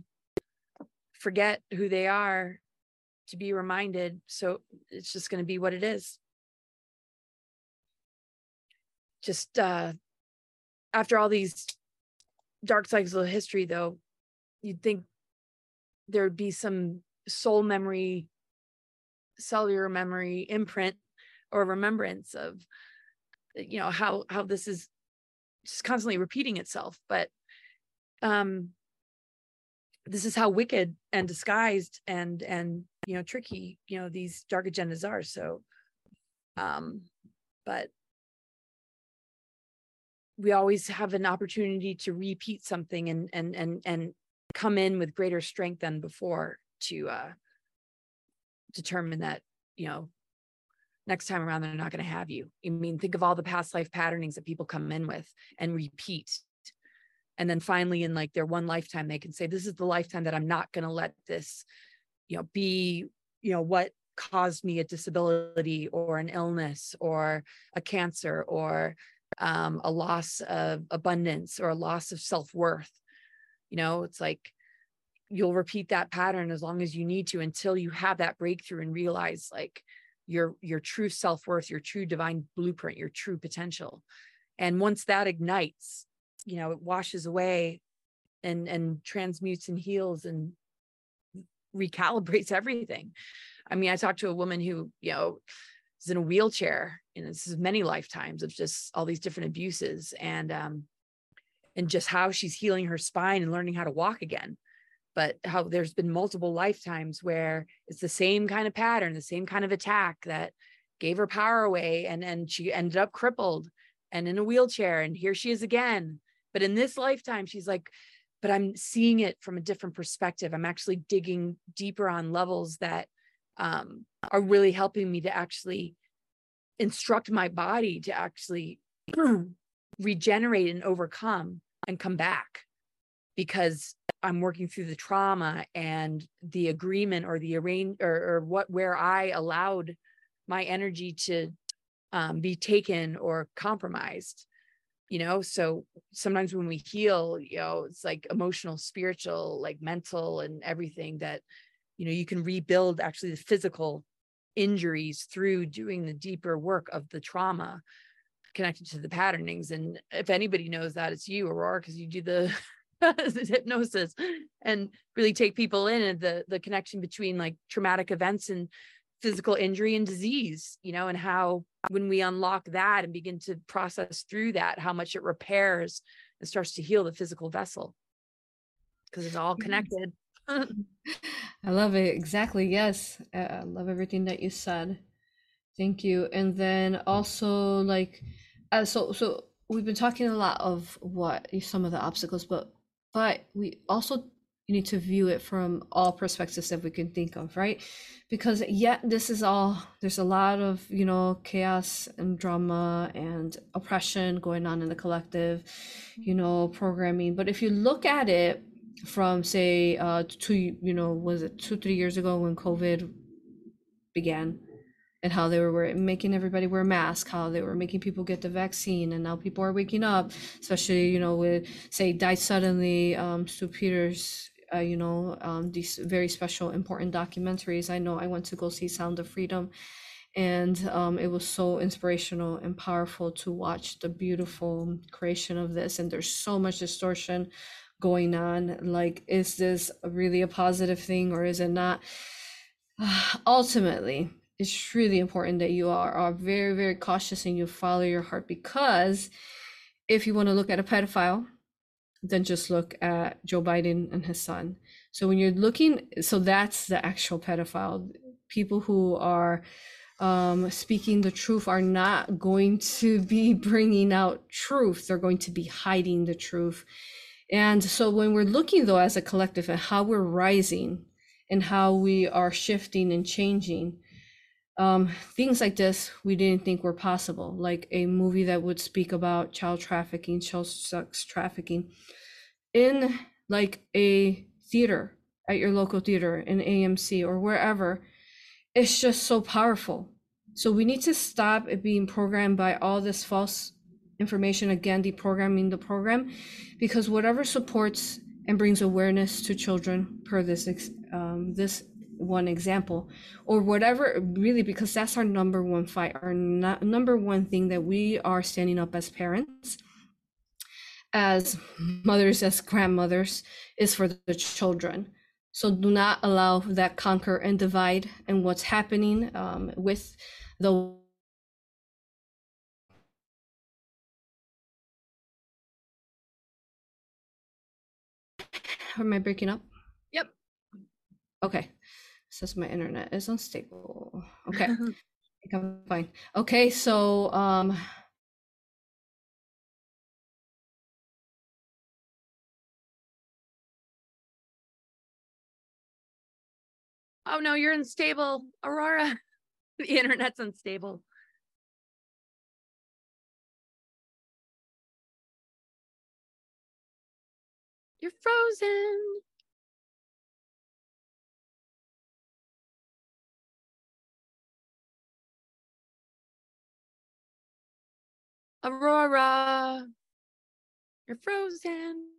forget who they are to be reminded so it's just going to be what it is. Just uh after all these dark cycles of history though you'd think there would be some soul memory, cellular memory, imprint, or remembrance of you know how how this is just constantly repeating itself but um this is how wicked and disguised and and you know tricky you know these dark agendas are so um but we always have an opportunity to repeat something and and and and come in with greater strength than before to uh determine that you know next time around they're not going to have you. I mean think of all the past life patternings that people come in with and repeat. And then finally in like their one lifetime they can say this is the lifetime that i'm not going to let this you know be you know what caused me a disability or an illness or a cancer or um, a loss of abundance or a loss of self-worth. You know it's like you'll repeat that pattern as long as you need to until you have that breakthrough and realize like your your true self-worth your true divine blueprint your true potential. And once that ignites you know it washes away and and transmutes and heals and recalibrates everything. I mean i talked to a woman who you know is in a wheelchair and this is many lifetimes of just all these different abuses and um and just how she's healing her spine and learning how to walk again but how there's been multiple lifetimes where it's the same kind of pattern the same kind of attack that gave her power away and and she ended up crippled and in a wheelchair and here she is again. But in this lifetime she's like but i'm seeing it from a different perspective. I'm actually digging deeper on levels that um, are really helping me to actually instruct my body to actually regenerate and overcome and come back because I'm working through the trauma and the agreement or the arrange or, or what where I allowed my energy to um, be taken or compromised you know? So sometimes when we heal you know it's like emotional spiritual like mental and everything that you know you can rebuild actually the physical injuries through doing the deeper work of the trauma connected to the patternings. And if anybody knows that it's you aurora because you do the hypnosis and really take people in and the the connection between like traumatic events and physical injury and disease you know and how when we unlock that and begin to process through that how much it repairs and starts to heal the physical vessel. Because it's all connected. I love it. Exactly. Yes. I love everything that you said. Thank you. And then also like uh, so so we've been talking a lot of what some of the obstacles but but we also need to view it from all perspectives that we can think of right? Because yet this is all there's a lot of you know chaos and drama and oppression going on in the collective you know programming. But if you look at it from say uh two you know was it two three years ago when covid began and how they were making everybody wear masks, how they were making people get the vaccine, and now people are waking up, especially you know with say died suddenly, um, Stew Peters, uh, you know um, these very special important documentaries. I know I went to go see Sound of Freedom, and um, it was so inspirational and powerful to watch the beautiful creation of this. And there's so much distortion going on. Like, is this really a positive thing or is it not? ultimately it's really important that you are, are very, very cautious and you follow your heart because if you want to look at a pedophile, then just look at Joe Biden and his son. So when you're looking, so that's the actual pedophile. People who are um, speaking the truth are not going to be bringing out truth. They're going to be hiding the truth. And so when we're looking though as a collective and how we're rising and how we are shifting and changing, um, things like this we didn't think were possible. Like a movie that would speak about child trafficking child sex trafficking in like a theater at your local theater in amc or wherever it's just so powerful. So we need to stop it being programmed by all this false information again deprogramming the program because whatever supports and brings awareness to children per this um, this one example or whatever really because that's our number one fight our no, number one thing that we are standing up as parents as mothers as grandmothers is for the children So do not allow that conquer and divide and what's happening um, with the Am I breaking up? Yep. Okay. Says my internet is unstable. Okay. I I'm fine. Okay, so um oh no, you're unstable, Aurora. the internet's unstable. You're frozen. Aurora, you're frozen.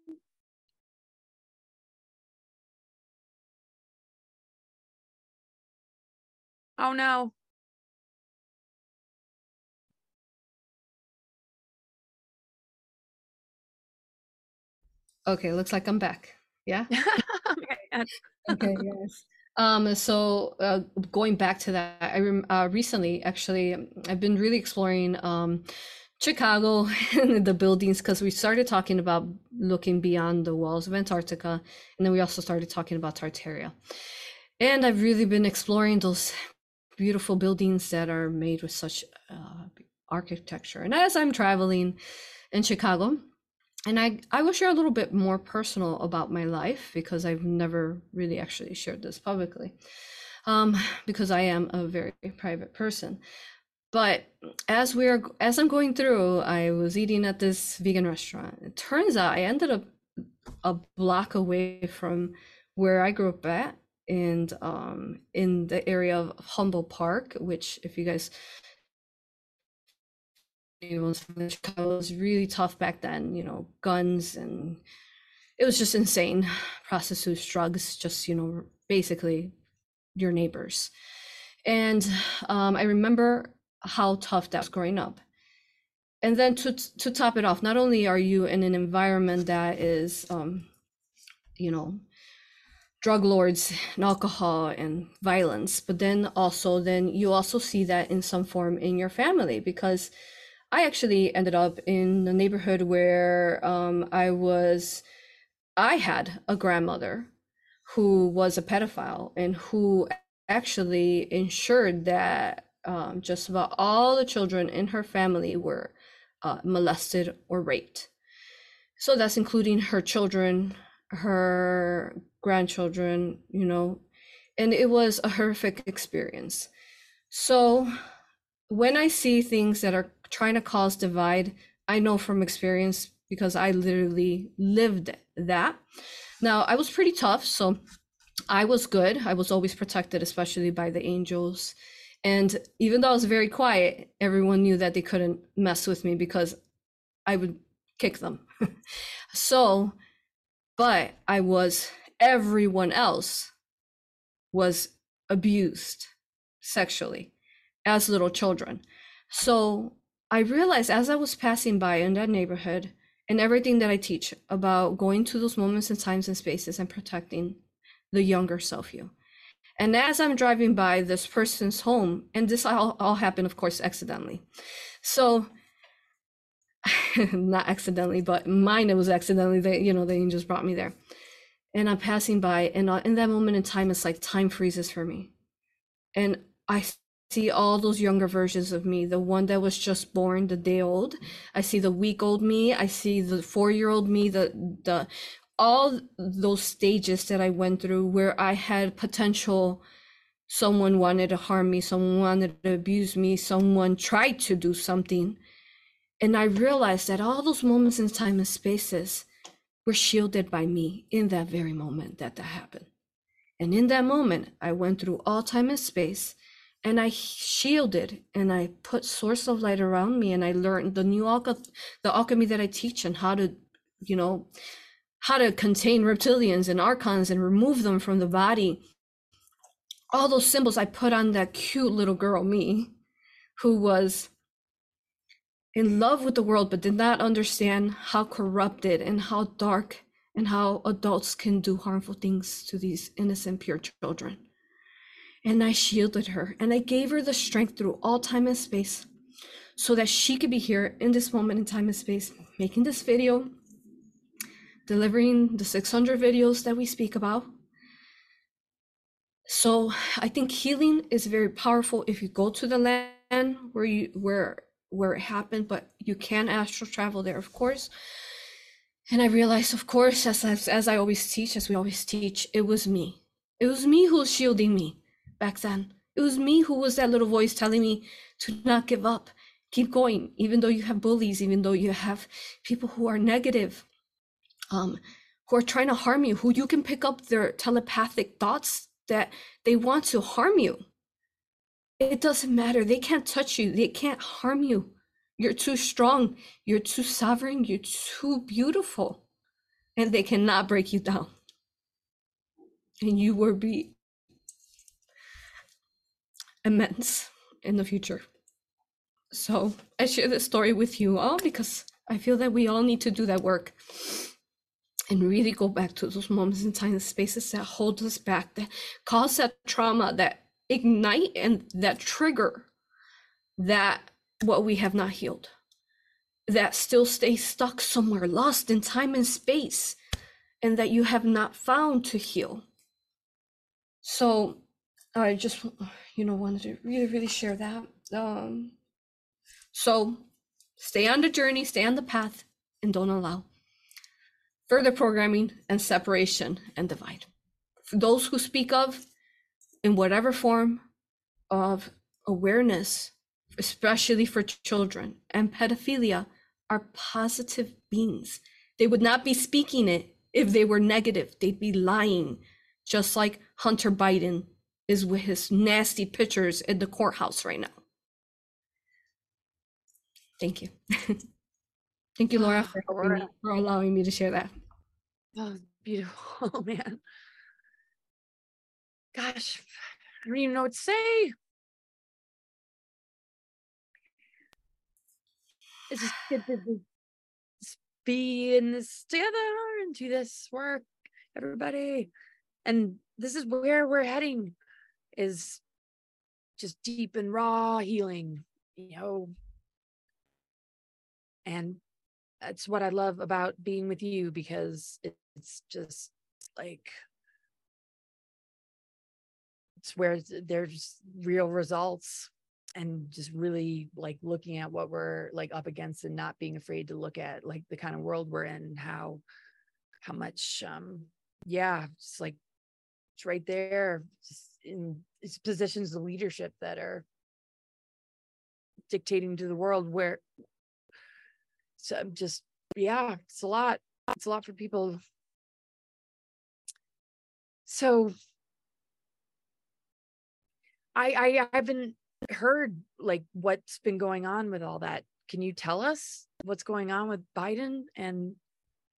Oh no. okay, looks like I'm back. Yeah. okay. okay yes um so uh, going back to that i rem- uh, recently actually i've been really exploring um chicago and the buildings because we started talking about looking beyond the walls of antarctica and then we also started talking about tartaria and i've really been exploring those beautiful buildings that are made with such uh, architecture and as i'm traveling in chicago and I, I will share a little bit more personal about my life because I've never really actually shared this publicly um, because I am a very private person. But as we're as I'm going through, I was eating at this vegan restaurant. It turns out I ended up a block away from where I grew up at and um, in the area of Humboldt Park, which if you guys Chicago was really tough back then, you know, guns and it was just insane. Prostitutes, drugs, just, you know, basically your neighbors. And um, I remember how tough that's growing up. And then to to top it off, not only are you in an environment that is, um, you know, drug lords and alcohol and violence, but then also then you also see that in some form in your family because I actually ended up in a neighborhood where um, I was, I had a grandmother who was a pedophile and who actually ensured that um, just about all the children in her family were uh, molested or raped. So that's including her children, her grandchildren, you know, and it was a horrific experience. So when I see things that are trying to cause divide, I know from experience because I literally lived that. Now, I was pretty tough, so I was good. I was always protected, especially by the angels. And even though I was very quiet, everyone knew that they couldn't mess with me because I would kick them. so, but I was, everyone else was abused sexually as little children. So I realized as I was passing by in that neighborhood and everything that I teach about going to those moments and times and spaces and protecting the younger self you. And as I'm driving by this person's home, and this all, all happened, of course, accidentally. So, not accidentally, but mine, it was accidentally. They, you know, the angels brought me there. And I'm passing by, and uh, in that moment in time, it's like time freezes for me. And I see all those younger versions of me the one that was just born the day old i see the week old me i see the four year old me the the all those stages that i went through where i had potential someone wanted to harm me someone wanted to abuse me someone tried to do something. And i realized that all those moments in time and spaces were shielded by me in that very moment that that happened. And in that moment i went through all time and space and I shielded and I put source of light around me and I learned the new alchemy, the alchemy that I teach and how to, you know, how to contain reptilians and archons and remove them from the body. All those symbols I put on that cute little girl, me, who was in love with the world but did not understand how corrupted and how dark and how adults can do harmful things to these innocent, pure children. And I shielded her and I gave her the strength through all time and space so that she could be here in this moment in time and space, making this video, delivering the 600 videos that we speak about. So I think healing is very powerful if you go to the land where you where where it happened, but you can astral travel there, of course. And I realized, of course, as, as, as I always teach, as we always teach, it was me. It was me who was shielding me back then. It was me who was that little voice telling me to not give up, keep going, even though you have bullies, even though you have people who are negative, um, who are trying to harm you, who you can pick up their telepathic thoughts that they want to harm you. It doesn't matter. They can't touch you, they can't harm you. You're too strong, you're too sovereign, you're too beautiful, and they cannot break you down. And you will be immense in the future. So I share this story with you all because I feel that we all need to do that work and really go back to those moments in time and spaces that hold us back, that cause that trauma, that ignite and that trigger that what we have not healed, that still stay stuck somewhere, lost in time and space, and that you have not found to heal. So I just, you know, wanted to really, really share that. Um, so stay on the journey, stay on the path, and don't allow further programming and separation and divide. For those who speak of, in whatever form of awareness, especially for children, and pedophilia are positive beings. They would not be speaking it if they were negative, they'd be lying, just like Hunter Biden is with his nasty pictures in the courthouse right now. Thank you. Thank you, Laura, ah, for, me, for allowing me to share that. Oh, beautiful, oh, man. Gosh, I don't even know what to say. It's just good to be in this together and do this work, everybody. And this is where we're heading is just deep and raw healing, you know. And that's what I love about being with you because it's just like it's where there's real results and just really like looking at what we're like up against and not being afraid to look at like the kind of world we're in how how much um yeah it's like it's right there just in it's positions of leadership that are dictating to the world where so I'm um, just yeah it's a lot it's a lot for people so I I haven't heard like what's been going on with all that. Can you tell us what's going on with Biden and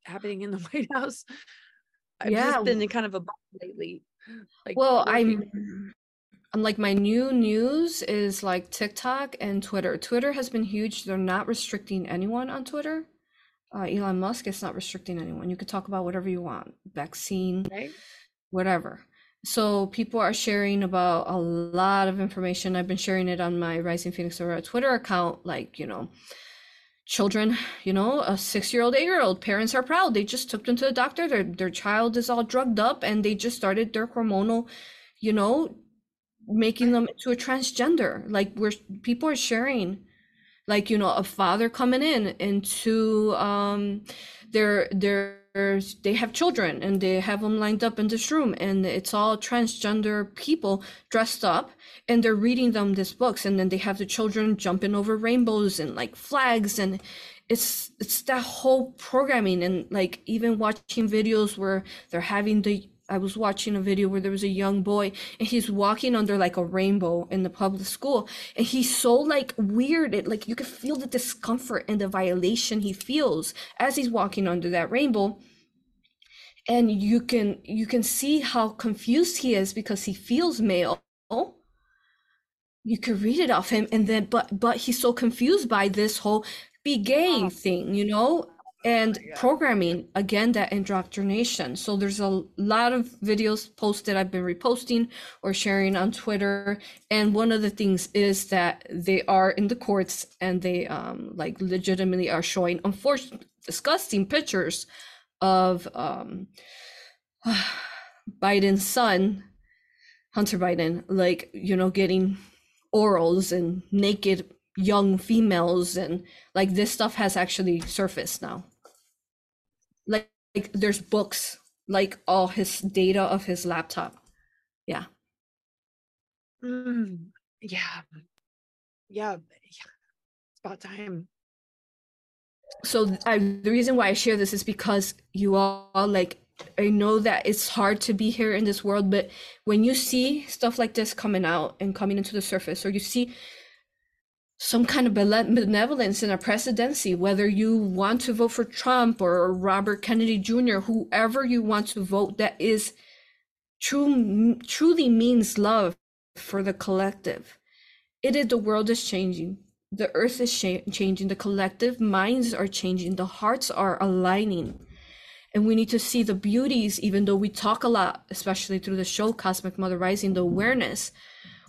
happening in the White House? I've yeah. just been in kind of a lately. Like, well, I'm I'm like my new news is like TikTok and Twitter. Twitter has been huge. They're not restricting anyone on Twitter. Uh, Elon Musk is not restricting anyone. You could talk about whatever you want, vaccine, right. whatever so people are sharing about a lot of information i've been sharing it on my rising phoenix aurora twitter account like you know children you know a six year old eight year old parents are proud they just took them to the doctor their, their child is all drugged up and they just started their hormonal you know making them to a transgender. Like we're people are sharing like you know a father coming in into um their their they have children and they have them lined up in this room and it's all transgender people dressed up and they're reading them these books and then they have the children jumping over rainbows and like flags and it's it's that whole programming and like even watching videos where they're having the I was watching a video where there was a young boy and he's walking under like a rainbow in the public school and he's so like weird it like you can feel the discomfort and the violation he feels as he's walking under that rainbow. And you can you can see how confused he is because he feels male. You could read it off him and then but but he's so confused by this whole be gay thing you know and God. programming again that indoctrination so there's a lot of videos posted i've been reposting or sharing on twitter and one of the things is that they are in the courts and they um like legitimately are showing unfortunate disgusting pictures of um biden's son hunter biden like you know getting orals and naked young females and like this stuff has actually surfaced now like, like there's books like all his data of his laptop yeah Mm, yeah. Yeah. yeah. It's about time. so I, the reason why i share this is because you all like i know that it's hard to be here in this world but when you see stuff like this coming out and coming into the surface or you see some kind of benevolence in a presidency, whether you want to vote for Trump or Robert Kennedy Jr., whoever you want to vote, that is true, truly means love for the collective. It is the world is changing. The earth is changing. The collective minds are changing. The hearts are aligning. And we need to see the beauties, even though we talk a lot, especially through the show Cosmic Mother Rising, the awareness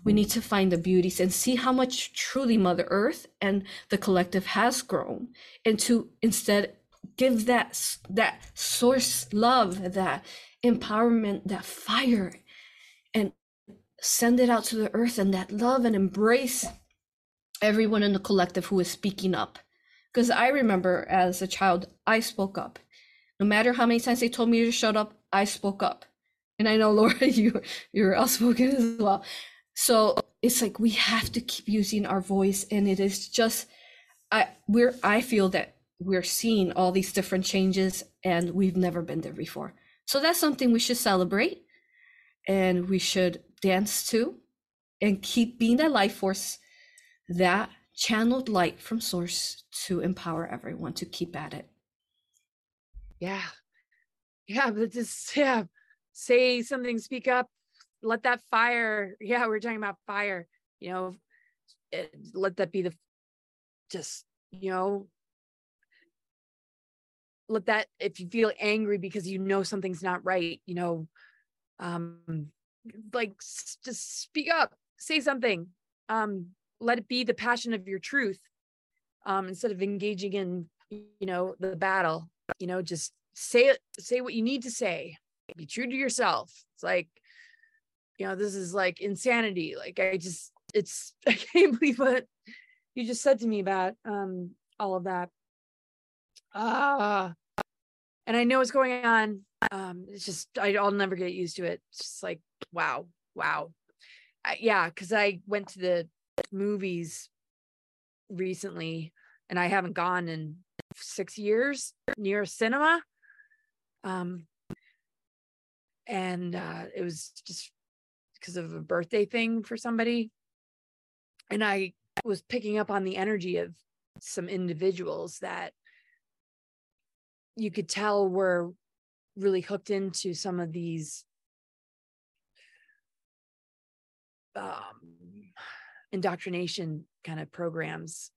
we need to find the beauties and see how much truly mother earth and the collective has grown and to instead give that that source love that empowerment that fire and send it out to the earth and that love and embrace everyone in the collective who is speaking up. Because i remember as a child i spoke up. No matter how many times they told me to shut up i spoke up. And i know laura you you're outspoken as well so it's like we have to keep using our voice and it is just i we're i feel that we're seeing all these different changes and we've never been there before so that's something we should celebrate and we should dance to and keep being that life force that channeled light from source to empower everyone to keep at it Yeah. Yeah. But just, yeah. Say something, speak up, let that fire. Yeah. We are talking about fire, you know, it, let that be the just, you know, let that, if you feel angry because you know something's not right, you know, um, like just speak up, say something, um, let it be the passion of your truth, um, instead of engaging in, you know, the battle, you know, just say it, say what you need to say, be true to yourself. It's like, you know, this is like insanity. Like I just, it's, I can't believe what you just said to me about um all of that. Ah, and I know what's going on. Um, it's just I, I'll never get used to it. It's just like wow, wow, I, yeah. Because I went to the movies recently, and I haven't gone in six years near a cinema. Um, and uh, it was just because of a birthday thing for somebody, and I was picking up on the energy of some individuals that you could tell were really hooked into some of these um, indoctrination kind of programs.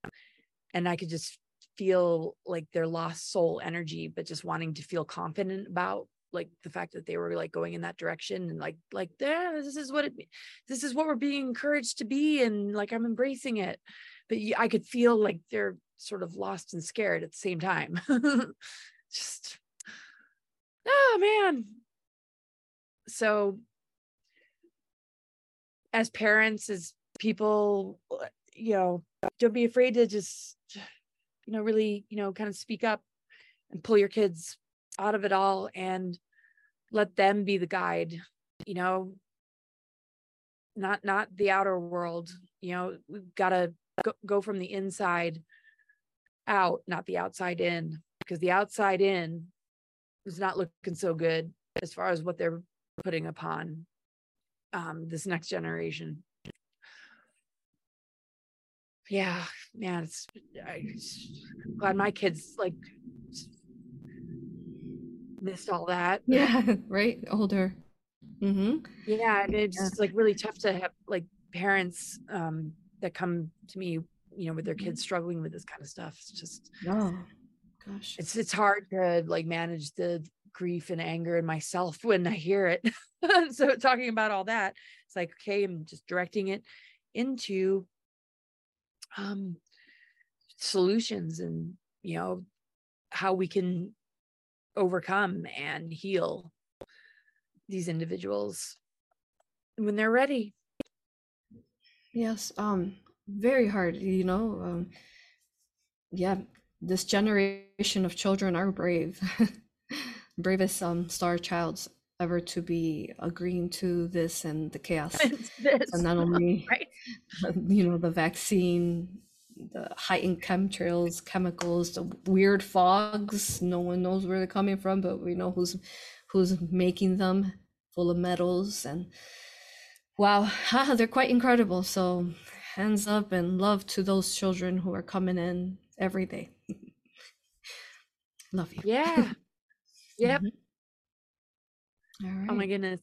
And i could just feel like their lost soul energy but just wanting to feel confident about like the fact that they were like going in that direction and like like yeah this is what it this is what we're being encouraged to be and like i'm embracing it. But i could feel like they're sort of lost and scared at the same time. Just oh man. So as parents as people uh, you know don't be afraid to just you know really you know kind of speak up and pull your kids out of it all and let them be the guide you know? Not not the outer world you know? We've got to go, go from the inside out not the outside in because the outside in is not looking so good as far as what they're putting upon um this next generation. Yeah man it's I, am glad my kids like missed all that. Yeah right? Older. Mm-hmm. Yeah and it's just like really tough to have like parents um that come to me you know with their kids struggling with this kind of stuff. It's just oh gosh. it's it's hard to like manage the grief and anger in myself when I hear it. so talking about all that, it's like, okay, I'm just directing it into um solutions and you know how we can overcome and heal these individuals when they're ready. Yes, um, very hard, you know. Um, yeah, this generation of children are brave. Bravest um star childs ever to be agreeing to this and the chaos. And not only, right? you know, the vaccine, the heightened chemtrails, chemicals, the weird fogs. No one knows where they're coming from, but we know who's who's making them, full of metals and wow, they're quite incredible. So hands up and love to those children who are coming in every day. love you. Yeah. Yep. Mhm. All right. Oh my goodness.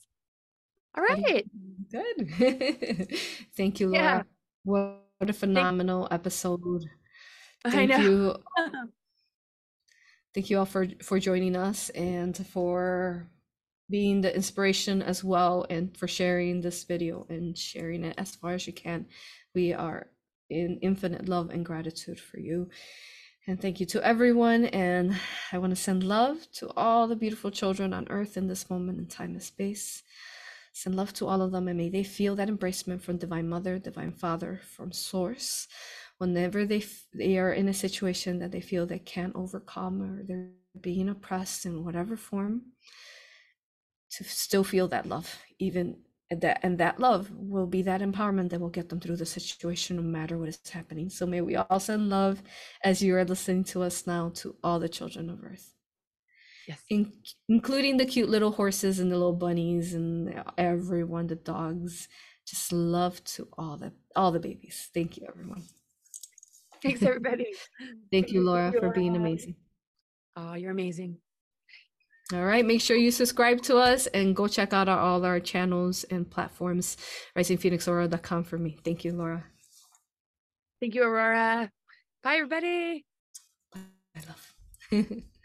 All How do you- right. Good. Thank you, Laura. Yeah. Laura. What a phenomenal episode. Thank you. Thank you all for for joining us and for being the inspiration as well and for sharing this video and sharing it as far as you can. We are in infinite love and gratitude for you. And thank you to everyone. And I want to send love to all the beautiful children on earth in this moment in time and space. Send love to all of them and may they feel that embracement from Divine Mother, Divine Father, from Source. Whenever they f- they are in a situation that they feel they can't overcome or they're being oppressed in whatever form, to still feel that love, even that and that love will be that empowerment that will get them through the situation no matter what is happening. So may we all send love as you are listening to us now to all the children of Earth Yes. in, including the cute little horses and the little bunnies and everyone, the dogs. Just love to all the all the babies. Thank you, everyone. Thanks, everybody. Thank you, Laura, you, for being amazing. Oh, you're amazing. All right, make sure you subscribe to us and go check out our, all our channels and platforms. RisingPhoenixAurora.com for me. Thank you, Laura. Thank you, Aurora. Bye, everybody. I love.